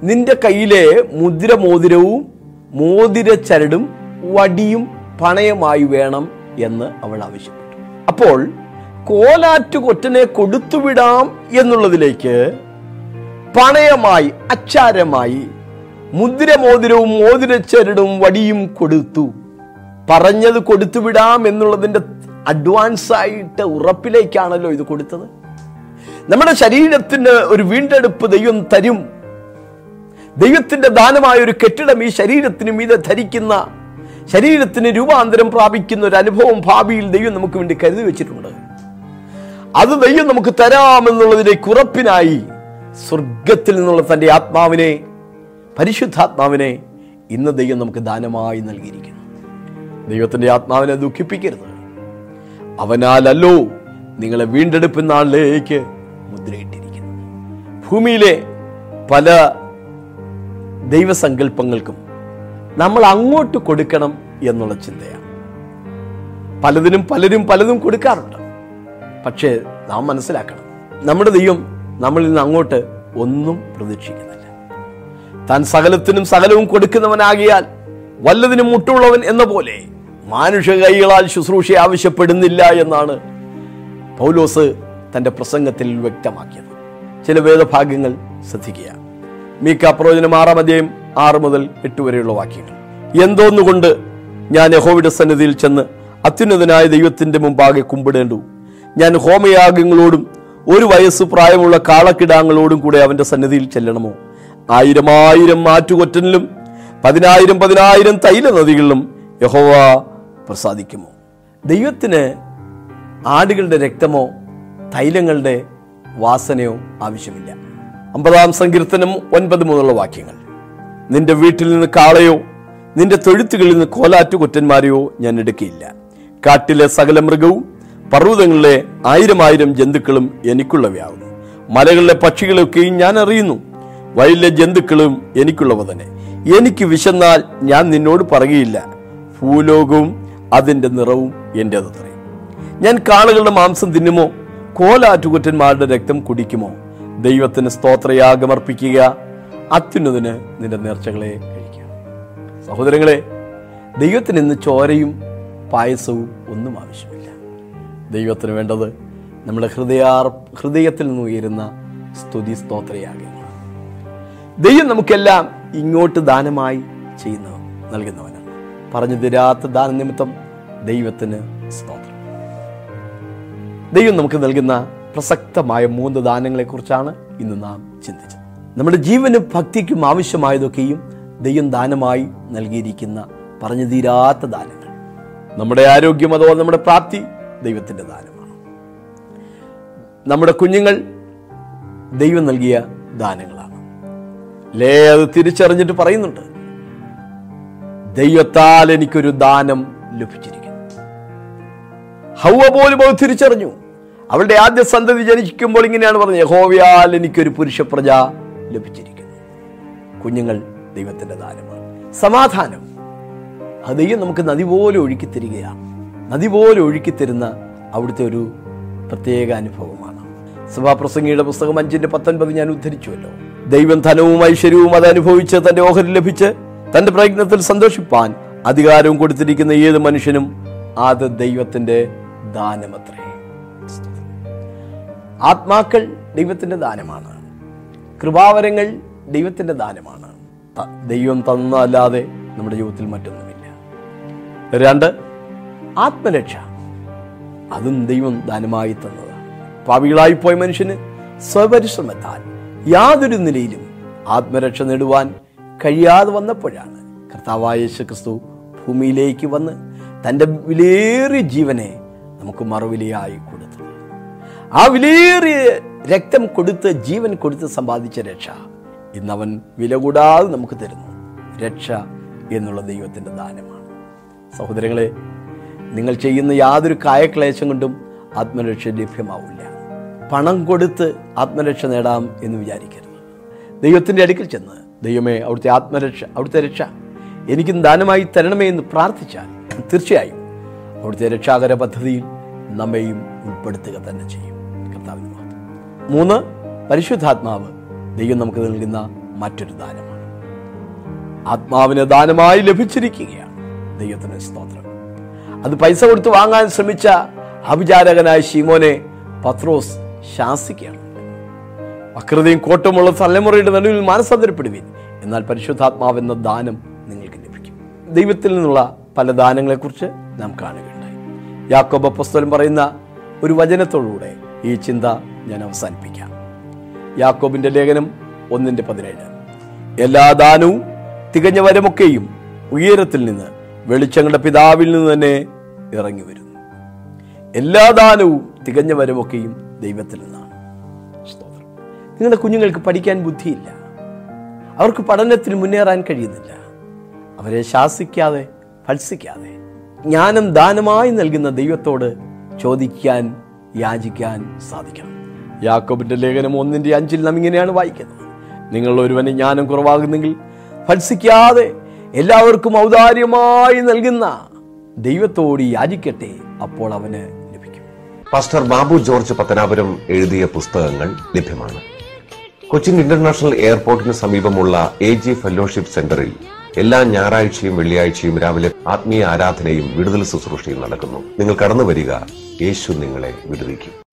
നിന്റെ കയ്യിലെ മുദ്ര മോതിരവും മോതിര ചരടും വടിയും പണയമായി വേണം എന്ന് അവൾ ആവശ്യപ്പെട്ടു. അപ്പോൾ കോലാറ്റു കൊറ്റനെ കൊടുത്തുവിടാം എന്നുള്ളതിലേക്ക് പണയമായി അച്ചാരമായി മുദ്രമോതിരവും മോതിരച്ചരടും വടിയും കൊടുത്തു. പറഞ്ഞത് കൊടുത്തുവിടാം എന്നുള്ളതിന്റെ അഡ്വാൻസ് ആയിട്ട് ഉറപ്പിലേക്കാണല്ലോ ഇത് കൊടുത്തത്. നമ്മുടെ ശരീരത്തിന് ഒരു വീണ്ടെടുപ്പ് ദൈവം തരും. ദൈവത്തിന്റെ ദാനമായ ഒരു കെട്ടിടം ഈ ശരീരത്തിന് മീതെ ധരിക്കുന്ന ശരീരത്തിന് രൂപാന്തരം പ്രാപിക്കുന്ന ഒരു അനുഭവം ഭാവിയിൽ ദൈവം നമുക്ക് വേണ്ടി കരുതി വെച്ചിട്ടുണ്ട്. അത് ദൈവം നമുക്ക് തരാമെന്നുള്ളതിന്റെ കുറപ്പിനായി സ്വർഗത്തിൽ നിന്നുള്ള തന്റെ ആത്മാവിനെ പരിശുദ്ധാത്മാവിനെ ഇന്ന് ദൈവം നമുക്ക് ദാനമായി നൽകിയിരിക്കുന്നു. ദൈവത്തിന്റെ ആത്മാവിനെ ദുഃഖിപ്പിക്കരുത്. അവനാലല്ലോ നിങ്ങളെ വീണ്ടെടുപ്പ് നാളിലേക്ക് മുദ്രയിട്ടിരിക്കുന്നു ഭൂമിയിലെ പല ദൈവസങ്കല്പങ്ങൾക്കും നമ്മൾ അങ്ങോട്ട് കൊടുക്കണം എന്നുള്ള ചിന്തയാണ്. പലതിനും പലരും പലതും കൊടുക്കാറുണ്ട്. പക്ഷേ നാം മനസ്സിലാക്കണം നമ്മുടെ ദൈവം നമ്മളിൽ നിന്ന് അങ്ങോട്ട് ഒന്നും പ്രതീക്ഷിക്കുന്നില്ല. താൻ സകലത്തിനും സകലവും കൊടുക്കുന്നവനാകിയാൽ വല്ലതിനും മുട്ടുള്ളവൻ എന്ന പോലെ മാനുഷ കൈകളാൽ ശുശ്രൂഷ ആവശ്യപ്പെടുന്നില്ല എന്നാണ് പൗലോസ് തന്റെ പ്രസംഗത്തിൽ വ്യക്തമാക്കിയത്. ചില വേദഭാഗ്യങ്ങൾ ശ്രദ്ധിക്കുക. മീക്ക പ്രവചനം ആറാം അധ്യായം ആറ് മുതൽ എട്ട് വരെയുള്ള വാക്യങ്ങൾ. എന്തോന്നുകൊണ്ട് ഞാൻ യഹോവയുടെ സന്നിധിയിൽ ചെന്ന് അത്യുന്നതനായ ദൈവത്തിന്റെ മുമ്പാകെ കുമ്പിടേണ്ടു? ഞാൻ ഹോമയാഗങ്ങളോടും ഒരു വയസ്സ് പ്രായമുള്ള കാളക്കിടാങ്ങളോടും കൂടെ അവന്റെ സന്നിധിയിൽ ചെല്ലണമോ? ആയിരം മാറ്റുകൊറ്റനിലും പതിനായിരം പതിനായിരം തൈല നദികളിലും യഹോവ പ്രസാദിക്കുമോ? ദൈവത്തിന് ആടുകളുടെ രക്തമോ തൈലങ്ങളുടെ വാസനയോ ആവശ്യമില്ല. അമ്പതാം സങ്കീർത്തനം ഒൻപത് മുതലുള്ള വാക്യങ്ങൾ. നിന്റെ വീട്ടിൽ നിന്ന് കാളയോ നിന്റെ തൊഴുത്തുകളിൽ നിന്ന് കോലാറ്റു കുറ്റന്മാരെയോ ഞാൻ എടുക്കുകയില്ല കാട്ടിലെ സകല മൃഗവും പർവതങ്ങളിലെ ആയിരം ആയിരം ജന്തുക്കളും എനിക്കുള്ളവയാകുന്നു. മലകളിലെ പക്ഷികളൊക്കെയും ഞാൻ അറിയുന്നു. വയലിലെ ജന്തുക്കളും എനിക്കുള്ളവ തന്നെ എനിക്ക് വിശന്നാൽ ഞാൻ നിന്നോട് പറയുകയില്ല. ഭൂലോകവും അതിന്റെ നിറവും എന്റേതത്രേ ഞാൻ കാളുകളുടെ മാംസം തിന്നുമോ? കോലാറ്റുകുറ്റന്മാരുടെ രക്തം കുടിക്കുമോ? ദൈവത്തിന് സ്തോത്രയാഗമർപ്പിക്കുക. അത്യുന്നതിന് നിന്റെ നേർച്ചകളെ കഴിക്കുക സഹോദരങ്ങളെ ദൈവത്തിന് ഇന്ന് ചോരയും പായസവും ഒന്നും ആവശ്യമില്ല. ദൈവത്തിന് വേണ്ടത് നമ്മുടെ ഹൃദയാർ ഹൃദയത്തിൽ നിന്ന് ഉയരുന്ന സ്തുതി സ്തോത്രയാകുന്നു ദൈവം നമുക്കെല്ലാം ഇങ്ങോട്ട് ദാനമായി ചെയ്യുന്ന നൽകുന്നവനാണ്. പറഞ്ഞു തരാത്ത ദാന നിമിത്തം ദൈവത്തിന് സ്തോത്രം. ദൈവം നമുക്ക് നൽകുന്ന പ്രസക്തമായ മൂന്ന് ദാനങ്ങളെക്കുറിച്ചാണ് ഇന്ന് നാം ചിന്തിച്ചത്. നമ്മുടെ ജീവനും ഭക്തിക്കും ആവശ്യമായതൊക്കെയും ദൈവം ദാനമായി നൽകിയിരിക്കുന്ന പറഞ്ഞു തീരാത്ത ദാനങ്ങൾ. നമ്മുടെ ആരോഗ്യം അതോ നമ്മുടെ പ്രാപ്തി ദൈവത്തിന്റെ ദാനമാണ്. നമ്മുടെ കുഞ്ഞുങ്ങൾ ദൈവം നൽകിയ ദാനങ്ങളാണ്. ലേ അത് തിരിച്ചറിഞ്ഞിട്ട് പറയുന്നുണ്ട്. ദൈവത്താൽ എനിക്കൊരു ദാനം ലഭിച്ചിരിക്കുന്നു. ഹൗവ പോലും അത് തിരിച്ചറിഞ്ഞു. അവളുടെ ആദ്യ സന്തതി ജനിക്കുമ്പോൾ ഇങ്ങനെയാണ് പറഞ്ഞത്. യഹോവയാൽ എനിക്കൊരു പുരുഷ പ്രജ ലഭിച്ചിരിക്കുന്നു. കുഞ്ഞുങ്ങൾ ദൈവത്തിന്റെ ദാനമാണ്. സമാധാനം. അത് ദൈവം നമുക്ക് നദി പോലെ ഒഴുക്കി തരികയാണ്. നദി പോലെ ഒഴുക്കി തരുന്ന അവിടുത്തെ ഒരു പ്രത്യേക അനുഭവമാണ്. സഭാപ്രസംഗിയുടെ പുസ്തകം അഞ്ചിന്റെ പത്തൊൻപത് ഞാൻ ഉദ്ധരിച്ചുവല്ലോ. ദൈവം ധനവും ഐശ്വര്യവും അത് അനുഭവിച്ച് തന്റെ ഓഹരി ലഭിച്ച് തന്റെ പ്രയത്നത്തിൽ സന്തോഷിപ്പാൻ അധികാരവും കൊടുത്തിരിക്കുന്ന ഏത് മനുഷ്യനും അത് ദൈവത്തിന്റെ ദാനമത്രേ. ആത്മാക്കൾ ദൈവത്തിന്റെ ദാനമാണ്. കൃപാവരങ്ങൾ ദൈവത്തിന്റെ ദാനമാണ്. ദൈവം തന്നല്ലാതെ നമ്മുടെ ജീവിതത്തിൽ മറ്റൊന്നുമില്ല. രണ്ട് ആത്മരക്ഷ. അതും ദൈവം ദാനമായി തന്നതാണ്. പാവികളായിപ്പോയ മനുഷ്യന് സ്വപരിശ്രമത്താൽ യാതൊരു നിലയിലും ആത്മരക്ഷ നേടുവാൻ കഴിയാതെ വന്നപ്പോഴാണ് കർത്താവായ യേശുക്രിസ്തു ഭൂമിയിലേക്ക് വന്ന് തന്റെ വിലയേറിയ ജീവനെ നമുക്ക് മറുവിലയായി കൊടുത്തു ആ വിലേറിയ രക്തം കൊടുത്ത് ജീവൻ കൊടുത്ത് സമ്പാദിച്ച രക്ഷ. ഇന്നവൻ വില കൂടാതെ നമുക്ക് തരുന്നു. രക്ഷ എന്നുള്ള ദൈവത്തിന്റെ ദാനമാണ്. സഹോദരങ്ങളെ നിങ്ങൾ ചെയ്യുന്ന യാതൊരു കായക്ലേശം കൊണ്ടും ആത്മരക്ഷ ലഭ്യമാവില്ല. പണം കൊടുത്ത് ആത്മരക്ഷ നേടാം എന്ന് വിചാരിക്കരുത്. ദൈവത്തിന്റെ അടുക്കൽ ചെന്ന് ദൈവമേ അവിടുത്തെ ആത്മരക്ഷ അവിടുത്തെ രക്ഷ എനിക്കും ദാനമായി തരണമേ എന്ന് പ്രാർത്ഥിച്ചാൽ തീർച്ചയായും അവിടുത്തെ രക്ഷാകര പദ്ധതിയിൽ നമ്മയും ഉൾപ്പെടുത്തുക തന്നെ ചെയ്യും. മൂന്ന് പരിശുദ്ധാത്മാവ് ദൈവം നമുക്ക് നൽകുന്ന മറ്റൊരു ദാനമാണ്. ആത്മാവിന് ദാനമായി ലഭിച്ചിരിക്കുകയാണ് ദൈവത്തിന് സ്തോത്രം. അത് പൈസ കൊടുത്ത് വാങ്ങാൻ ശ്രമിച്ച അഭിചാരകനായ ശീമോനെ പത്രോസ് ശാസിക്കുകയാണ്. വക്രതയും കോട്ടമുള്ള തലമുറയുടെ നടുവിൽ മാനസാന്തരപ്പെടുവീൻ. എന്നാൽ പരിശുദ്ധാത്മാവെന്ന ദാനം നിങ്ങൾക്ക് ലഭിക്കും. ദൈവത്തിൽ നിന്നുള്ള പല ദാനങ്ങളെക്കുറിച്ച് നാം കാണുകയുണ്ടായി. യാക്കോബ പുസ്തകം പറയുന്ന ഒരു വചനത്തോടുകൂടെ ഈ ചിന്ത ഞാൻ അവസാനിപ്പിക്കാം. യാക്കോബിന്റെ ലേഖനം ഒന്നിന്റെ പതിനേഴ്. എല്ലാ ദാനവും തികഞ്ഞ വരമൊക്കെയും ഉയരത്തിൽ നിന്ന് വെളിച്ചങ്ങളുടെ പിതാവിൽ നിന്ന് തന്നെ ഇറങ്ങി വരുന്നു. എല്ലാ ദാനവും തികഞ്ഞ വരമൊക്കെയും ദൈവത്തിൽ നിന്നാണ്. സ്തോത്രം. നിങ്ങളുടെ കുഞ്ഞുങ്ങൾക്ക് പഠിക്കാൻ ബുദ്ധിയില്ല. അവർക്ക് പഠനത്തിൽ മുന്നേറാൻ കഴിയുന്നില്ല. അവരെ ശാസിക്കാതെ ഫത്സിക്കാതെ ജ്ഞാനം ദാനമായി നൽകുന്ന ദൈവത്തോട് ചോദിക്കാൻ യാചിക്കാൻ സാധിക്കണം. യാക്കോബിന്റെ ലേഖനം ഒന്നിന്റെ അഞ്ചിൽ നാം ഇങ്ങനെയാണ് വായിക്കുന്നത്. നിങ്ങൾ ഒരുവന് ജ്ഞാനം കുറവാകുന്നെങ്കിൽ ഫത്സിക്കാതെ എല്ലാവർക്കും ഔദാര്യമായി നൽകുന്ന ദൈവത്തോട് യാചിക്കട്ടെ അപ്പോൾ അവന് ലഭിക്കും. പാസ്റ്റർ ബാബു ജോർജ് പത്തനാപുരം എഴുതിയ പുസ്തകങ്ങൾ ലഭ്യമാണ്. കൊച്ചിൻ ഇന്റർനാഷണൽ എയർപോർട്ടിന് സമീപമുള്ള എ ജി ഫെലോഷിപ്പ് സെന്ററിൽ എല്ലാ ഞായറാഴ്ചയും വെള്ളിയാഴ്ചയും രാവിലെ ആത്മീയ ആരാധനയും വിടുതൽ ശുശ്രൂഷയും നടക്കുന്നു. നിങ്ങൾ കടന്നു വരിക യേശു നിങ്ങളെ വിടുവിക്കും.